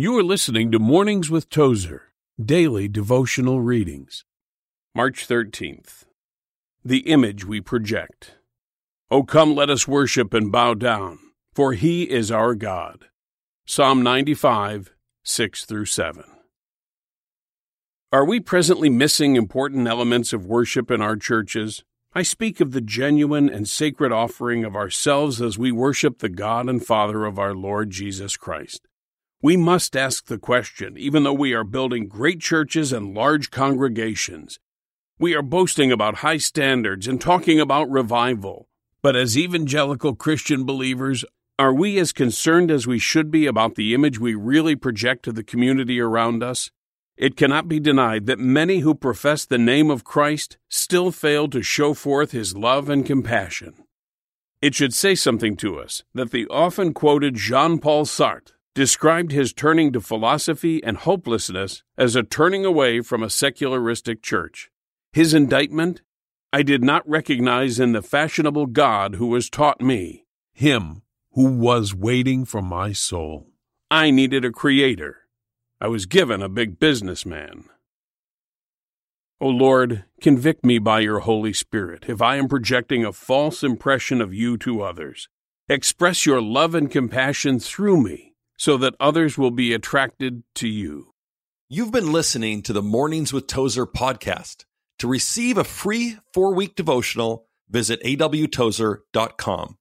You are listening to Mornings with Tozer, daily devotional readings. March 13th. The image we project. O come, let us worship and bow down, for he is our God. Psalm 95, 6 through 7. Are we presently missing important elements of worship in our churches? I speak of the genuine and sacred offering of ourselves as we worship the God and Father of our Lord Jesus Christ. We must ask the question, even though we are building great churches and large congregations. We are boasting about high standards and talking about revival. But as evangelical Christian believers, are we as concerned as we should be about the image we really project to the community around us? It cannot be denied that many who profess the name of Christ still fail to show forth his love and compassion. It should say something to us that the often quoted Jean Paul Sartre described his turning to philosophy and hopelessness as a turning away from a secularistic church. His indictment I did not recognize in the fashionable God who was taught me, him who was waiting for my soul. I needed a creator. I was given a big businessman. O Lord, convict me by your Holy Spirit if I am projecting a false impression of you to others. Express your love and compassion through me so that others will be attracted to you. You've been listening to the Mornings with Tozer podcast. To receive a free four week devotional, visit awtozer.com.